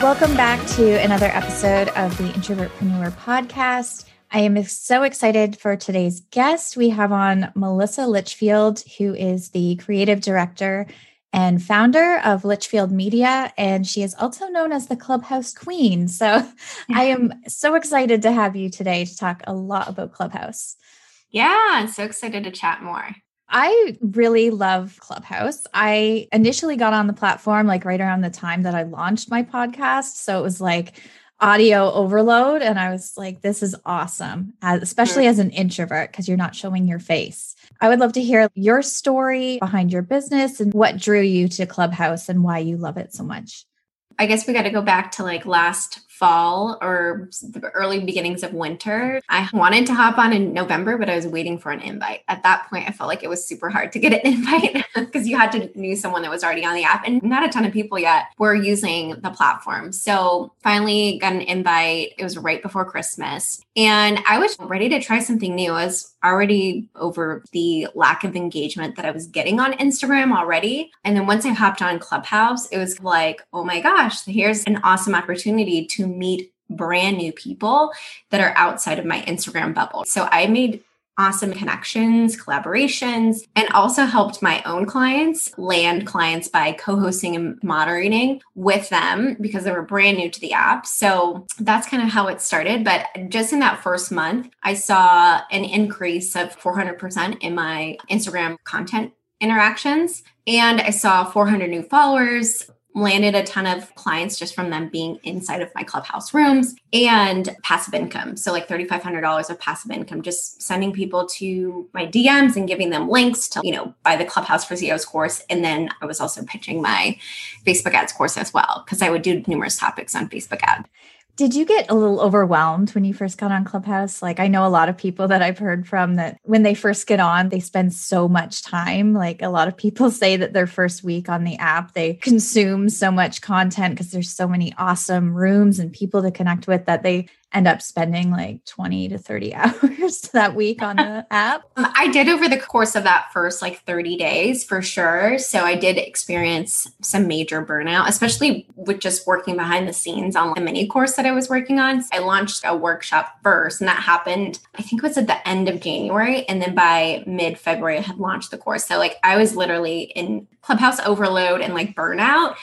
Welcome back to another episode of the Introvertpreneur podcast. I am so excited for today's guest. We have on Melissa Litchfield, who is the creative director and founder of Litchfield Media, and she is also known as the Clubhouse Queen. So I am so excited to have you today to talk a lot about Clubhouse. Yeah, I'm so excited to chat more. I really love Clubhouse. I initially got on the platform like right around the time that I launched my podcast. So it was like audio overload. And I was like, this is awesome, especially mm. as an introvert, because you're not showing your face. I would love to hear your story behind your business and what drew you to Clubhouse and why you love it so much. I guess we got to go back to like last fall or the early beginnings of winter. I wanted to hop on in November, but I was waiting for an invite. At that point, I felt like it was super hard to get an invite because you had to knew someone that was already on the app and not a ton of people yet were using the platform. So finally got an invite. It was right before Christmas and I was ready to try something new. I was already over the lack of engagement that I was getting on Instagram already. And then once I hopped on Clubhouse, it was like, oh my gosh, here's an awesome opportunity to meet brand new people that are outside of my Instagram bubble. So I made awesome connections, collaborations, and also helped my own clients land clients by co hosting and moderating with them because they were brand new to the app. So that's kind of how it started. But just in that first month, I saw an increase of 400% in my Instagram content interactions. And I saw 400 new followers, landed a ton of clients just from them being inside of my clubhouse rooms and passive income. So, like $3,500 of passive income, just sending people to my DMs and giving them links to, you know, buy the Clubhouse for CEOs course. And then I was also pitching my Facebook ads course as well, because I would do numerous topics on Facebook ad. Did you get a little overwhelmed when you first got on Clubhouse? Like, I know a lot of people that I've heard from that when they first get on, they spend so much time. Like, a lot of people say that their first week on the app, they consume so much content because there's so many awesome rooms and people to connect with that they end up spending like 20 to 30 hours that week on the app? Um, I did over the course of that first like 30 days for sure. So I did experience some major burnout, especially with just working behind the scenes on the mini course that I was working on. I launched a workshop first, and that happened, I think it was at the end of January. And then by mid February, I had launched the course. So like I was literally in clubhouse overload and like burnout.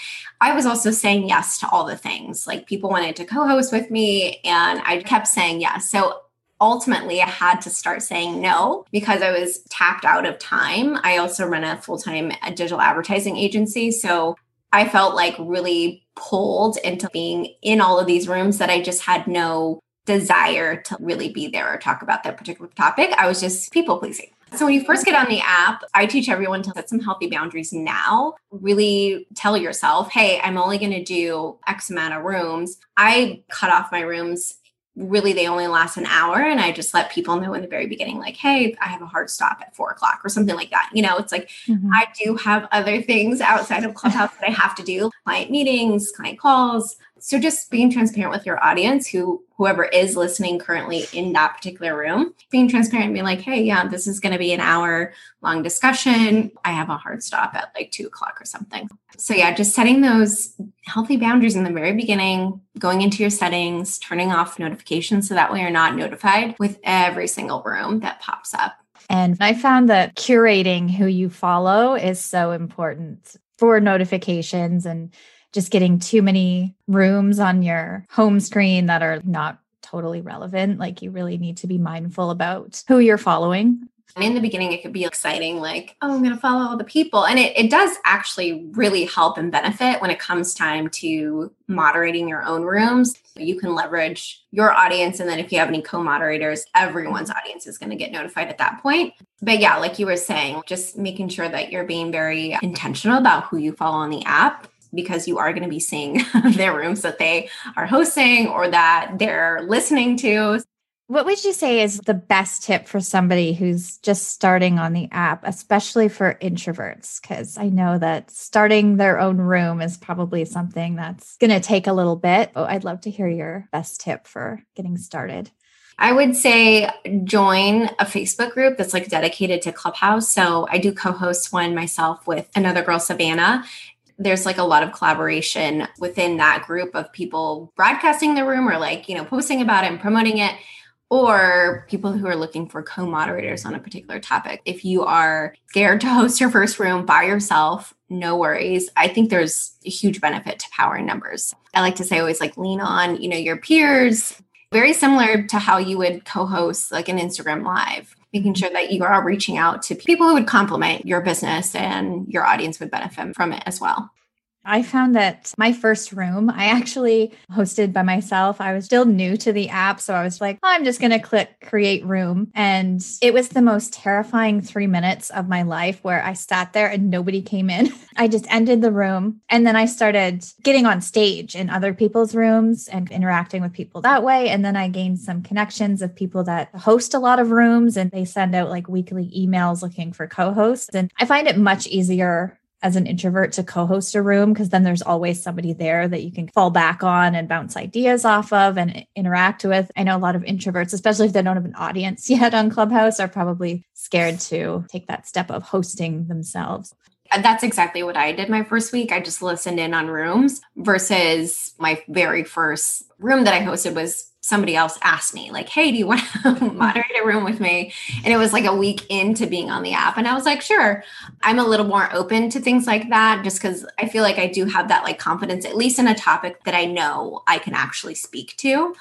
I was also saying yes to all the things. Like people wanted to co host with me, and I kept saying yes. So ultimately, I had to start saying no because I was tapped out of time. I also run a full time uh, digital advertising agency. So I felt like really pulled into being in all of these rooms that I just had no desire to really be there or talk about that particular topic. I was just people pleasing. So when you first get on the app, I teach everyone to set some healthy boundaries now. Really tell yourself, hey, I'm only going to do X amount of rooms. I cut off my rooms really they only last an hour and i just let people know in the very beginning like hey i have a hard stop at four o'clock or something like that you know it's like mm-hmm. i do have other things outside of clubhouse that i have to do client meetings client calls so just being transparent with your audience who whoever is listening currently in that particular room being transparent being like hey yeah this is going to be an hour long discussion. I have a hard stop at like two o'clock or something. So yeah just setting those healthy boundaries in the very beginning going into your settings turning off notifications so that way you're not notified with every single room that pops up. And I found that curating who you follow is so important for notifications and just getting too many rooms on your home screen that are not totally relevant. Like you really need to be mindful about who you're following. And in the beginning, it could be exciting, like, oh, I'm going to follow all the people. And it, it does actually really help and benefit when it comes time to moderating your own rooms. You can leverage your audience. And then if you have any co moderators, everyone's audience is going to get notified at that point. But yeah, like you were saying, just making sure that you're being very intentional about who you follow on the app because you are going to be seeing their rooms that they are hosting or that they're listening to. What would you say is the best tip for somebody who's just starting on the app, especially for introverts? Because I know that starting their own room is probably something that's going to take a little bit. Oh, I'd love to hear your best tip for getting started. I would say join a Facebook group that's like dedicated to Clubhouse. So I do co host one myself with another girl, Savannah there's like a lot of collaboration within that group of people broadcasting the room or like, you know, posting about it and promoting it or people who are looking for co-moderators on a particular topic. If you are scared to host your first room by yourself, no worries. I think there's a huge benefit to power in numbers. I like to say always like lean on, you know, your peers, very similar to how you would co-host like an Instagram live making sure that you are reaching out to people who would complement your business and your audience would benefit from it as well. I found that my first room, I actually hosted by myself. I was still new to the app. So I was like, oh, I'm just going to click create room. And it was the most terrifying three minutes of my life where I sat there and nobody came in. I just ended the room. And then I started getting on stage in other people's rooms and interacting with people that way. And then I gained some connections of people that host a lot of rooms and they send out like weekly emails looking for co hosts. And I find it much easier as an introvert to co-host a room because then there's always somebody there that you can fall back on and bounce ideas off of and interact with. I know a lot of introverts, especially if they don't have an audience yet on Clubhouse, are probably scared to take that step of hosting themselves. That's exactly what I did my first week. I just listened in on rooms versus my very first room that I hosted was somebody else asked me like hey do you want to moderate a room with me? And it was like a week into being on the app and i was like sure. I'm a little more open to things like that just because i feel like i do have that like confidence at least in a topic that i know i can actually speak to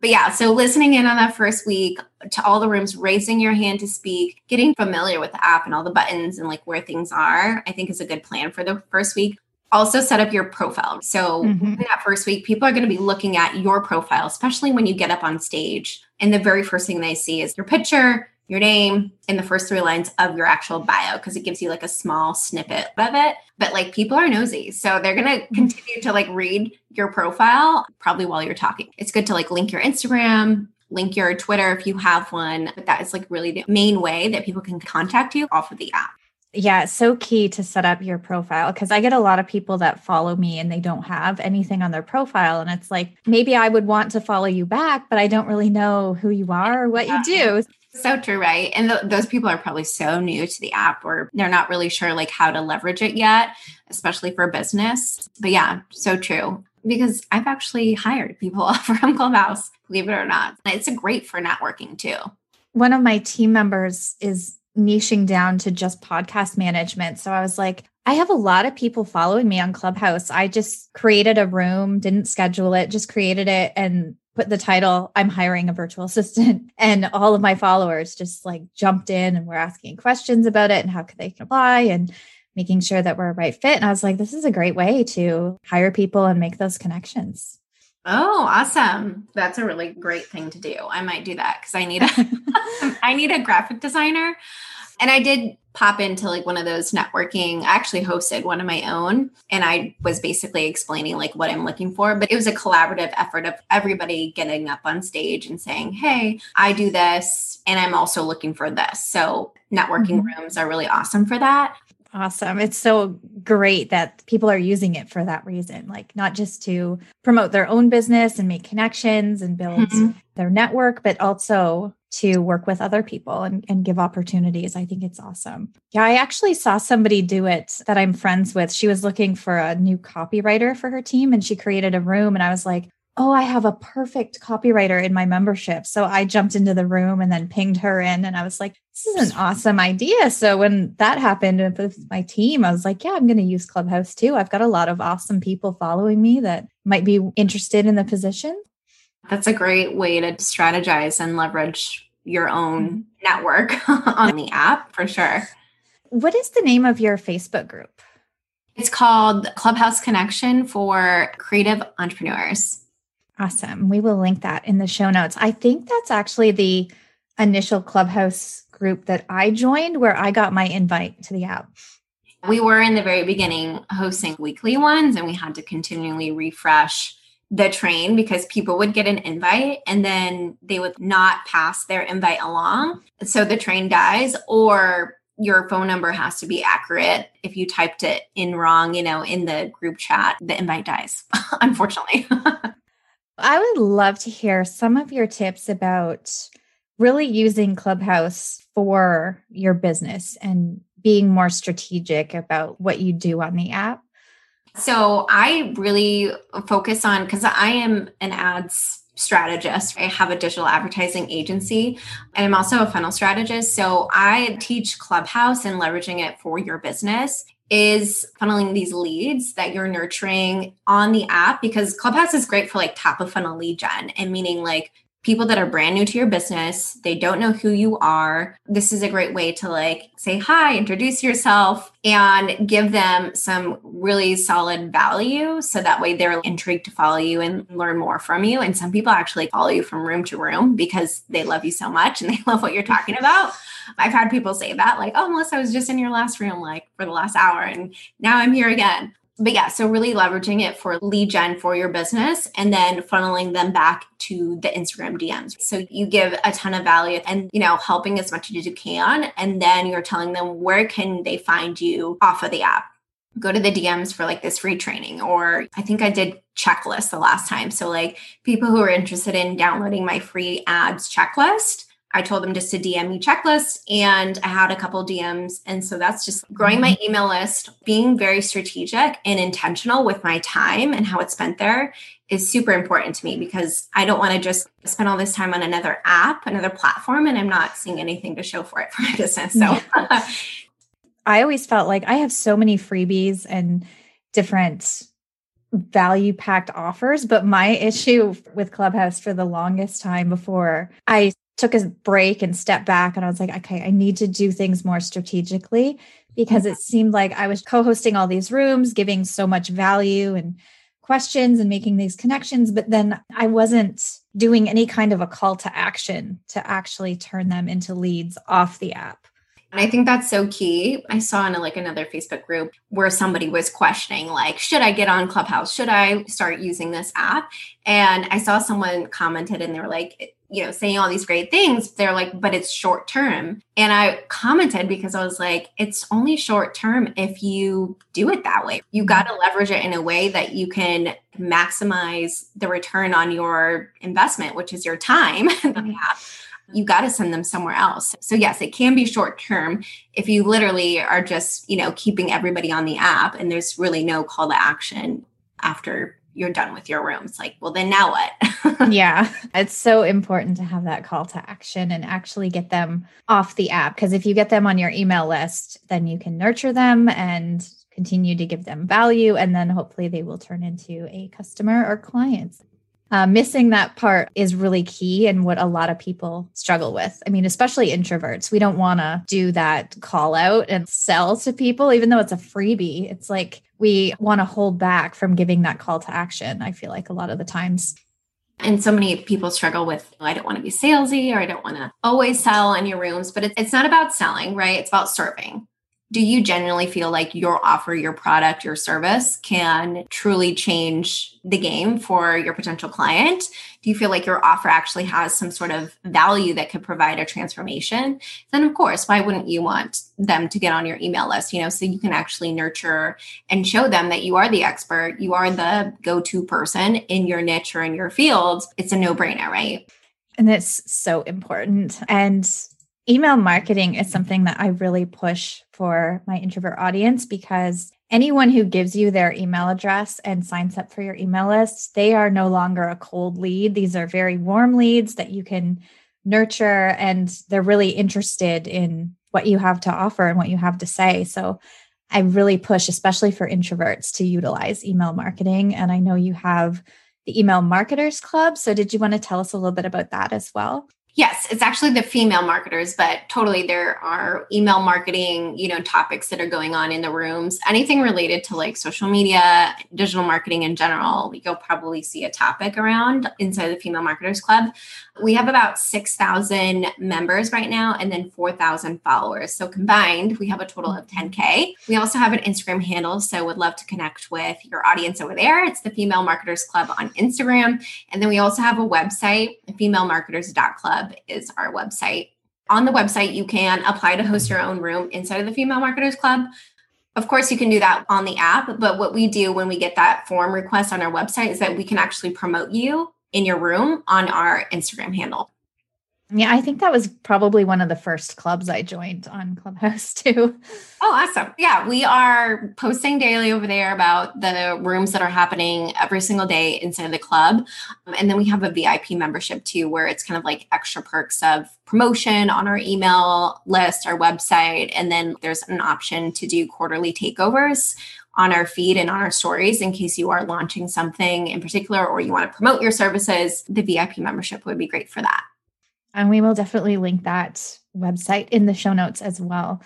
but yeah so listening in on that first week to all the rooms raising your hand to speak getting familiar with the app and all the buttons and like where things are i think is a good plan for the first week also set up your profile. So mm-hmm. that first week, people are going to be looking at your profile, especially when you get up on stage. And the very first thing they see is your picture, your name, and the first three lines of your actual bio, because it gives you like a small snippet of it. But like people are nosy. So they're going to mm-hmm. continue to like read your profile probably while you're talking. It's good to like link your Instagram, link your Twitter if you have one. But that is like really the main way that people can contact you off of the app. Yeah, it's so key to set up your profile because I get a lot of people that follow me and they don't have anything on their profile. And it's like, maybe I would want to follow you back, but I don't really know who you are or what you do. So true, right? And th- those people are probably so new to the app or they're not really sure like how to leverage it yet, especially for business. But yeah, so true. Because I've actually hired people from Clubhouse, believe it or not. It's great for networking too. One of my team members is niching down to just podcast management. So I was like, I have a lot of people following me on Clubhouse. I just created a room, didn't schedule it, just created it and put the title, I'm hiring a virtual assistant. And all of my followers just like jumped in and were asking questions about it and how could they apply and making sure that we're a right fit. And I was like, this is a great way to hire people and make those connections. Oh, awesome. That's a really great thing to do. I might do that because I need a I need a graphic designer. And I did pop into like one of those networking. I actually hosted one of my own and I was basically explaining like what I'm looking for, but it was a collaborative effort of everybody getting up on stage and saying, "Hey, I do this and I'm also looking for this." So, networking mm-hmm. rooms are really awesome for that. Awesome. It's so great that people are using it for that reason, like not just to promote their own business and make connections and build mm-hmm. their network, but also to work with other people and, and give opportunities. I think it's awesome. Yeah, I actually saw somebody do it that I'm friends with. She was looking for a new copywriter for her team and she created a room. And I was like, oh, I have a perfect copywriter in my membership. So I jumped into the room and then pinged her in. And I was like, this is an awesome idea. So when that happened with my team, I was like, yeah, I'm going to use Clubhouse too. I've got a lot of awesome people following me that might be interested in the position. That's a great way to strategize and leverage your own mm-hmm. network on the app for sure. What is the name of your Facebook group? It's called Clubhouse Connection for Creative Entrepreneurs. Awesome. We will link that in the show notes. I think that's actually the initial Clubhouse group that I joined where I got my invite to the app. We were in the very beginning hosting weekly ones and we had to continually refresh the train because people would get an invite and then they would not pass their invite along. So the train dies or your phone number has to be accurate. If you typed it in wrong, you know, in the group chat, the invite dies, unfortunately. I would love to hear some of your tips about really using Clubhouse for your business and being more strategic about what you do on the app. So I really focus on because I am an ads strategist. I have a digital advertising agency and I'm also a funnel strategist. So I teach Clubhouse and leveraging it for your business is funneling these leads that you're nurturing on the app because Clubhouse is great for like top of funnel lead gen and meaning like people that are brand new to your business, they don't know who you are. This is a great way to like say hi, introduce yourself, and give them some really solid value. So that way they're intrigued to follow you and learn more from you. And some people actually follow you from room to room because they love you so much and they love what you're talking about. I've had people say that, like, oh, Melissa, I was just in your last room, like for the last hour, and now I'm here again but yeah, so really leveraging it for lead gen for your business and then funneling them back to the Instagram DMs. So you give a ton of value and, you know, helping as much as you can. And then you're telling them where can they find you off of the app go to the DMs for like this free training. Or I think I did checklist the last time. So, like people who are interested in downloading my free ads checklist, I told them just to DM me checklist and I had a couple DMs. And so that's just growing my mm-hmm. email list, being very strategic and intentional with my time and how it's spent there is super important to me because I don't want to just spend all this time on another app, another platform, and I'm not seeing anything to show for it for my business. So I always felt like I have so many freebies and different value packed offers. But my issue with Clubhouse for the longest time before I took a break and stepped back and I was like, okay, I need to do things more strategically because it seemed like I was co-hosting all these rooms, giving so much value and questions and making these connections, but then I wasn't doing any kind of a call to action to actually turn them into leads off the app. And I think that's so key. I saw in a, like another Facebook group where somebody was questioning, like, should I get on Clubhouse? Should I start using this app? And I saw someone commented and they were like, you know, saying all these great things. They're like, but it's short term. And I commented because I was like, it's only short term if you do it that way. You mm-hmm. got to leverage it in a way that you can maximize the return on your investment, which is your time You mm-hmm. got to send them somewhere else. So yes, it can be short term if you literally are just, you know, keeping everybody on the app and there's really no call to action after you're done with your rooms. Like, well, then now what? yeah. It's so important to have that call to action and actually get them off the app. Because if you get them on your email list, then you can nurture them and continue to give them value. And then hopefully they will turn into a customer or client. Uh, missing that part is really key and what a lot of people struggle with. I mean, especially introverts. We don't want to do that call out and sell to people, even though it's a freebie. It's like we want to hold back from giving that call to action. I feel like a lot of the times. And so many people struggle with, I don't want to be salesy or I don't want to always sell in your rooms, but it's not about selling, right? It's about serving do you genuinely feel like your offer, your product, your service can truly change the game for your potential client? Do you feel like your offer actually has some sort of value that could provide a transformation? Then, of course, why wouldn't you want them to get on your email list? You know, so you can actually nurture and show them that you are the expert, you are the go to person in your niche or in your field. It's a no brainer, right? And it's so important. And email marketing is something that I really push for my introvert audience because anyone who gives you their email address and signs up for your email list, they are no longer a cold lead. These are very warm leads that you can nurture and they're really interested in what you have to offer and what you have to say. So I really push, especially for introverts, to utilize email marketing. And I know you have the Email Marketers Club. So, did you want to tell us a little bit about that as well? Yes, it's actually the female marketers, but totally there are email marketing, you know, topics that are going on in the rooms. Anything related to like social media, digital marketing in general, you'll probably see a topic around inside the Female Marketers Club. We have about 6,000 members right now and then 4,000 followers. So combined, we have a total of mm-hmm. 10K. We also have an Instagram handle, so would love to connect with your audience over there. It's the Female Marketers Club on Instagram. And then we also have a website, femalemarketers.club is our website. On the website, you can apply to host your own room inside of the Female Marketers Club. Of course, you can do that on the app, but what we do when we get that form request on our website is that we can actually promote you in your room on our Instagram handle. Yeah, I think that was probably one of the first clubs I joined on Clubhouse too. Oh, awesome. Yeah, we are posting daily over there about the rooms that are happening every single day inside the club. Um, and then we have a VIP membership too, where it's kind of like extra perks of promotion on our email list, our website. And then there's an option to do quarterly takeovers on our feed and on our stories in case you are launching something in particular or you want to promote your services. The VIP membership would be great for that. And we will definitely link that website in the show notes as well.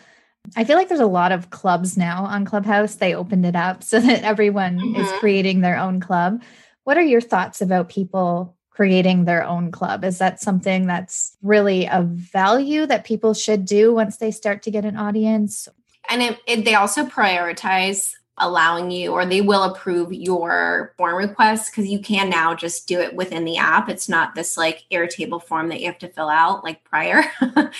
I feel like there's a lot of clubs now on Clubhouse. They opened it up so that everyone mm-hmm. is creating their own club. What are your thoughts about people creating their own club? Is that something that's really a value that people should do once they start to get an audience? And it, it, they also prioritize allowing you or they will approve your form request because you can now just do it within the app. It's not this like Airtable form that you have to fill out like prior.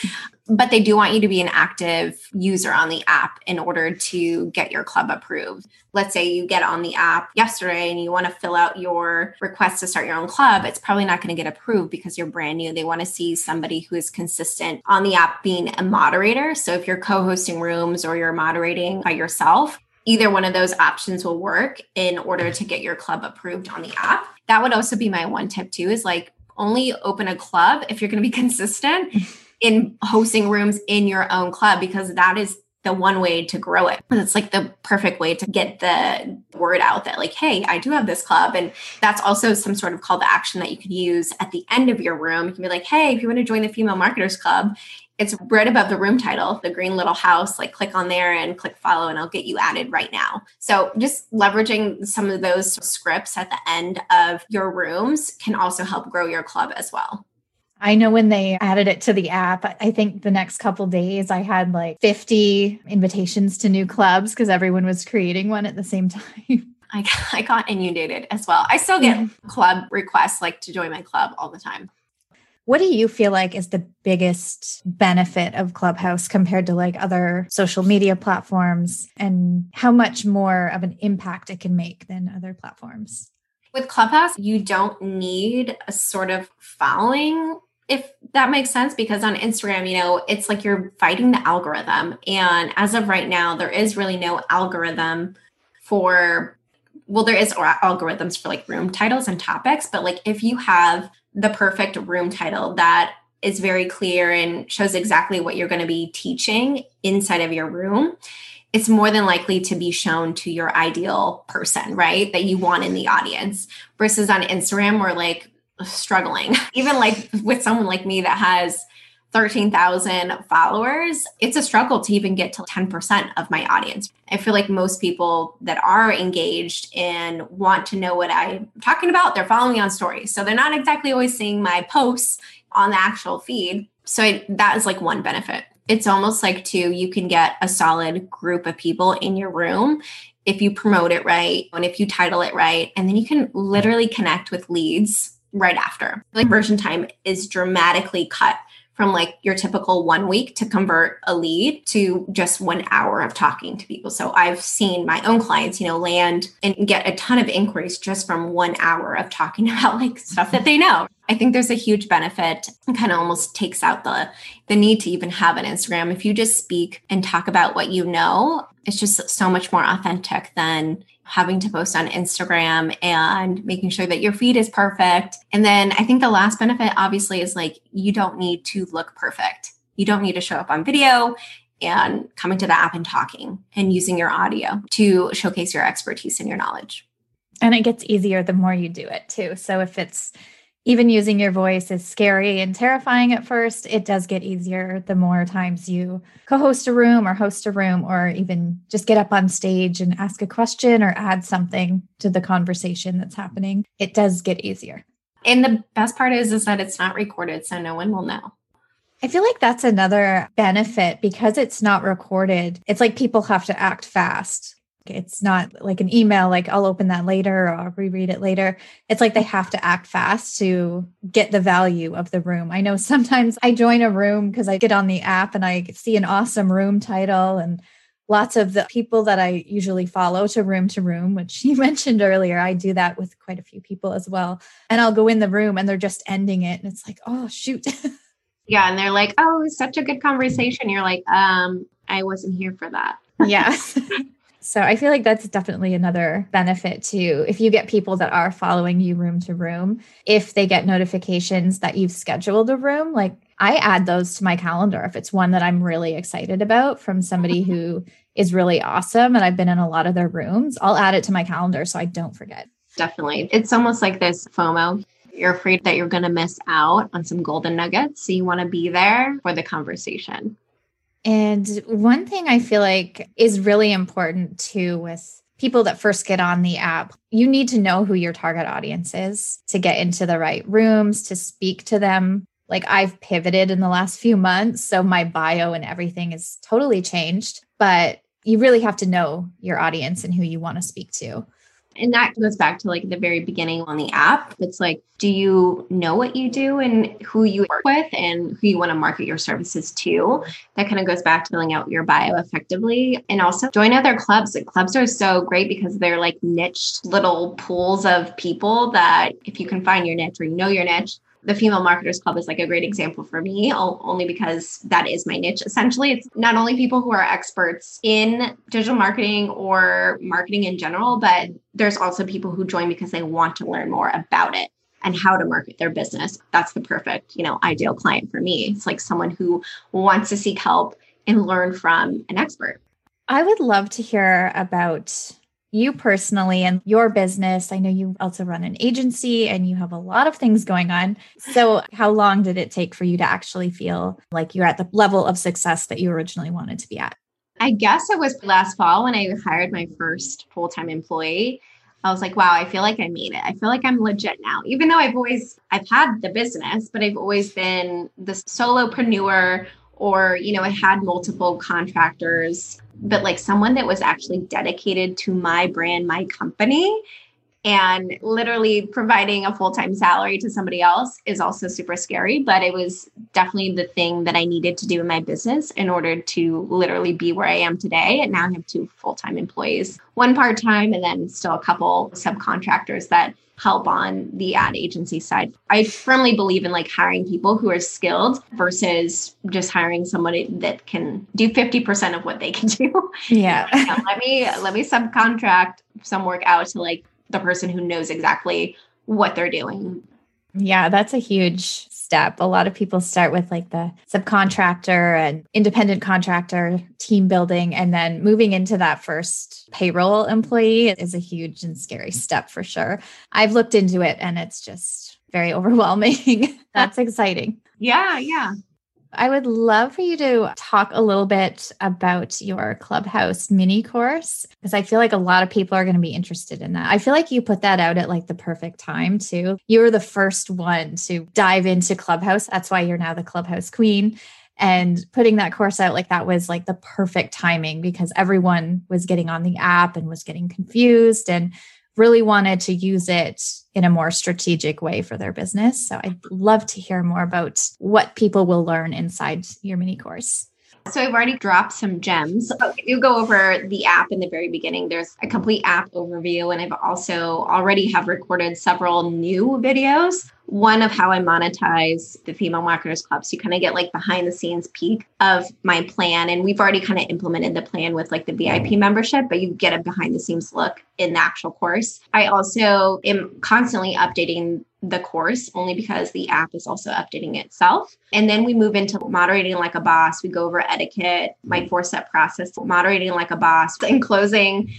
but they do want you to be an active user on the app in order to get your club approved. Let's say you get on the app yesterday and you want to fill out your request to start your own club, it's probably not going to get approved because you're brand new. They want to see somebody who is consistent on the app being a moderator. So if you're co hosting rooms or you're moderating by yourself, either one of those options will work in order to get your club approved on the app. That would also be my one tip too is like only open a club if you're going to be consistent in hosting rooms in your own club because that is the one way to grow it. It's like the perfect way to get the word out that, like, hey, I do have this club. And that's also some sort of call to action that you can use at the end of your room. You can be like, hey, if you want to join the Female Marketers Club, it's right above the room title, the green little house. Like click on there and click follow, and I'll get you added right now. So just leveraging some of those scripts at the end of your rooms can also help grow your club as well. I know when they added it to the app, I think the next couple days I had like 50 invitations to new clubs because everyone was creating one at the same time. I, I got inundated as well. I still get club requests like to join my club all the time. What do you feel like is the biggest benefit of Clubhouse compared to like other social media platforms and how much more of an impact it can make than other platforms? With Clubhouse, you don't need a sort of following if that makes sense because on Instagram, you know, it's like you're fighting the algorithm. And as of right now, there is really no algorithm for well, there is algorithms for like room titles and topics, but like if you have the perfect room title that is very clear and shows exactly what you're going to be teaching inside of your room, it's more than likely to be shown to your ideal person, right? That you want in the audience versus on Instagram, where like struggling, even like with someone like me that has 13,000 followers, it's a struggle to even get to 10% of my audience. I feel like most people that are engaged and want to know what I'm talking about, they're following me on stories. So they're not exactly always seeing my posts on the actual feed. So I, that is like one benefit. It's almost like too, you can get a solid group of people in your room if you promote it right and if you title it right. And then you can literally connect with leads right after. Like version time is dramatically cut from like your typical one week to convert a lead to just one hour of talking to people. So I've seen my own clients, you know, land and get a ton of inquiries just from one hour of talking about like stuff that they know. I think there's a huge benefit and kind of almost takes out the the need to even have an Instagram. If you just speak and talk about what you know, it's just so much more authentic than having to post on Instagram and making sure that your feed is perfect. And then I think the last benefit obviously is like you don't need to look perfect. You don't need to show up on video and coming to the app and talking and using your audio to showcase your expertise and your knowledge. And it gets easier the more you do it too. So if it's even using your voice is scary and terrifying at first. It does get easier the more times you co host a room or host a room, or even just get up on stage and ask a question or add something to the conversation that's happening. It does get easier. And the best part is, is that it's not recorded, so no one will know. I feel like that's another benefit because it's not recorded. It's like people have to act fast. It's not like an email, like I'll open that later or I'll reread it later. It's like they have to act fast to get the value of the room. I know sometimes I join a room because I get on the app and I see an awesome room title and lots of the people that I usually follow to room to room, which you mentioned earlier. I do that with quite a few people as well. And I'll go in the room and they're just ending it. And it's like, oh, shoot. yeah. And they're like, oh, such a good conversation. You're like, um, I wasn't here for that. yes. So I feel like that's definitely another benefit too. If you get people that are following you room to room, if they get notifications that you've scheduled a room, like I add those to my calendar if it's one that I'm really excited about from somebody who is really awesome and I've been in a lot of their rooms, I'll add it to my calendar so I don't forget. Definitely. It's almost like this FOMO. You're afraid that you're going to miss out on some golden nuggets. So you want to be there for the conversation. And one thing I feel like is really important too with people that first get on the app, you need to know who your target audience is to get into the right rooms, to speak to them. Like I've pivoted in the last few months. So my bio and everything is totally changed, but you really have to know your audience and who you want to speak to. And that goes back to like the very beginning on the app. It's like, do you know what you do and who you work with and who you want to market your services to? That kind of goes back to filling out your bio effectively. And also join other clubs. Clubs are so great because they're like niche little pools of people that if you can find your niche or you know your niche, the Female Marketers Club is like a great example for me, only because that is my niche. Essentially, it's not only people who are experts in digital marketing or marketing in general, but there's also people who join because they want to learn more about it and how to market their business. That's the perfect, you know, ideal client for me. It's like someone who wants to seek help and learn from an expert. I would love to hear about you personally and your business. I know you also run an agency and you have a lot of things going on. So, how long did it take for you to actually feel like you're at the level of success that you originally wanted to be at? I guess it was last fall when I hired my first full time employee. I was like, wow, I feel like I made it. I feel like I'm legit now. Even though I've always I've had the business, but I've always been the solopreneur or you know i had multiple contractors but like someone that was actually dedicated to my brand my company and literally providing a full-time salary to somebody else is also super scary but it was definitely the thing that i needed to do in my business in order to literally be where i am today and now i have two full-time employees one part-time and then still a couple subcontractors that help on the ad agency side. I firmly believe in like hiring people who are skilled versus just hiring somebody that can do 50% of what they can do. Yeah. let me let me subcontract some work out to like the person who knows exactly what they're doing. Yeah, that's a huge step. A lot of people start with like the subcontractor and independent contractor team building, and then moving into that first payroll employee is a huge and scary step for sure. I've looked into it and it's just very overwhelming. That's exciting. Yeah, yeah. I would love for you to talk a little bit about your Clubhouse mini course because I feel like a lot of people are going to be interested in that. I feel like you put that out at like the perfect time too. You were the first one to dive into Clubhouse. That's why you're now the Clubhouse queen. And putting that course out like that was like the perfect timing because everyone was getting on the app and was getting confused and really wanted to use it in a more strategic way for their business. So I'd love to hear more about what people will learn inside your mini course. So I've already dropped some gems. Oh, you go over the app in the very beginning. There's a complete app overview, and I've also already have recorded several new videos one of how I monetize the Female Marketers Club. So you kind of get like behind the scenes peek of my plan. And we've already kind of implemented the plan with like the VIP membership, but you get a behind the scenes look in the actual course. I also am constantly updating the course only because the app is also updating itself. And then we move into moderating like a boss. We go over etiquette, my four step process, moderating like a boss. In closing,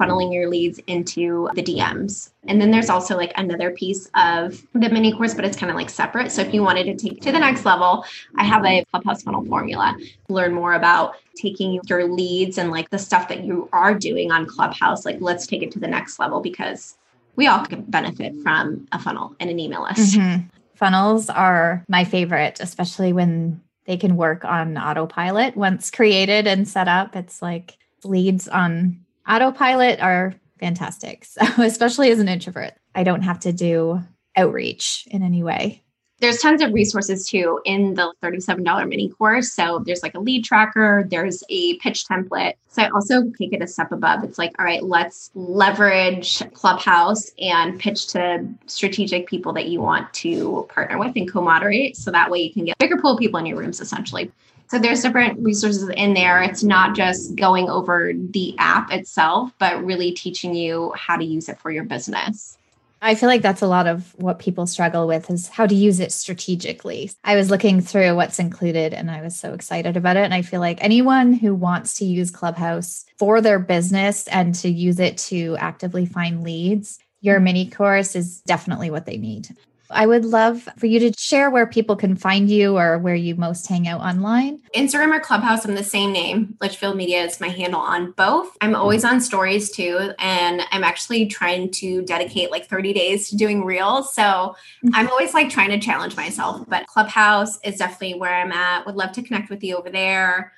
funneling your leads into the DMs. And then there's also like another piece of the mini course, but it's kind of like separate. So if you wanted to take to the next level, I have a Clubhouse funnel formula. Learn more about taking your leads and like the stuff that you are doing on Clubhouse. Like, let's take it to the next level because we all can benefit from a funnel and an email list. Mm-hmm. Funnels are my favorite, especially when they can work on autopilot once created and set up. It's like leads on autopilot are fantastic. So, especially as an introvert, I don't have to do outreach in any way there's tons of resources too in the $37 mini course. So there's like a lead tracker, there's a pitch template. So I also take it a step above. It's like, all right, let's leverage Clubhouse and pitch to strategic people that you want to partner with and co moderate. So that way you can get bigger pool of people in your rooms essentially. So there's different resources in there. It's not just going over the app itself, but really teaching you how to use it for your business. I feel like that's a lot of what people struggle with is how to use it strategically. I was looking through what's included and I was so excited about it. And I feel like anyone who wants to use Clubhouse for their business and to use it to actively find leads, your mini course is definitely what they need. I would love for you to share where people can find you or where you most hang out online. Instagram or Clubhouse, I'm the same name. Litchfield Media is my handle on both. I'm always on stories too. And I'm actually trying to dedicate like 30 days to doing reels. So mm-hmm. I'm always like trying to challenge myself. But Clubhouse is definitely where I'm at. Would love to connect with you over there.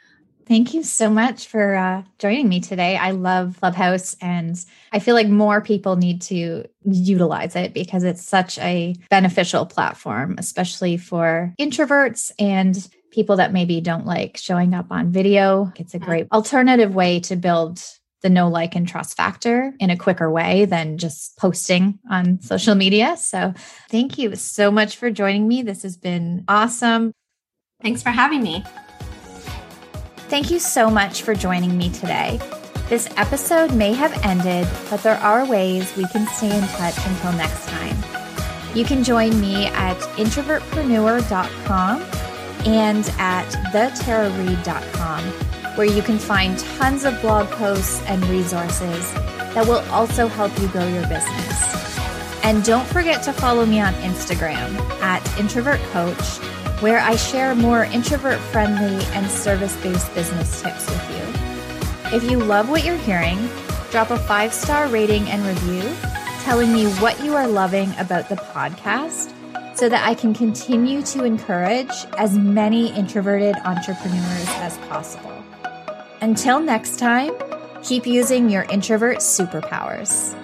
Thank you so much for uh, joining me today. I love Clubhouse and I feel like more people need to utilize it because it's such a beneficial platform, especially for introverts and people that maybe don't like showing up on video. It's a great alternative way to build the no like, and trust factor in a quicker way than just posting on social media. So, thank you so much for joining me. This has been awesome. Thanks for having me. Thank you so much for joining me today. This episode may have ended, but there are ways we can stay in touch until next time. You can join me at introvertpreneur.com and at thetarareed.com, where you can find tons of blog posts and resources that will also help you grow your business. And don't forget to follow me on Instagram at introvertcoach where I share more introvert friendly and service based business tips with you. If you love what you're hearing, drop a five star rating and review telling me what you are loving about the podcast so that I can continue to encourage as many introverted entrepreneurs as possible. Until next time, keep using your introvert superpowers.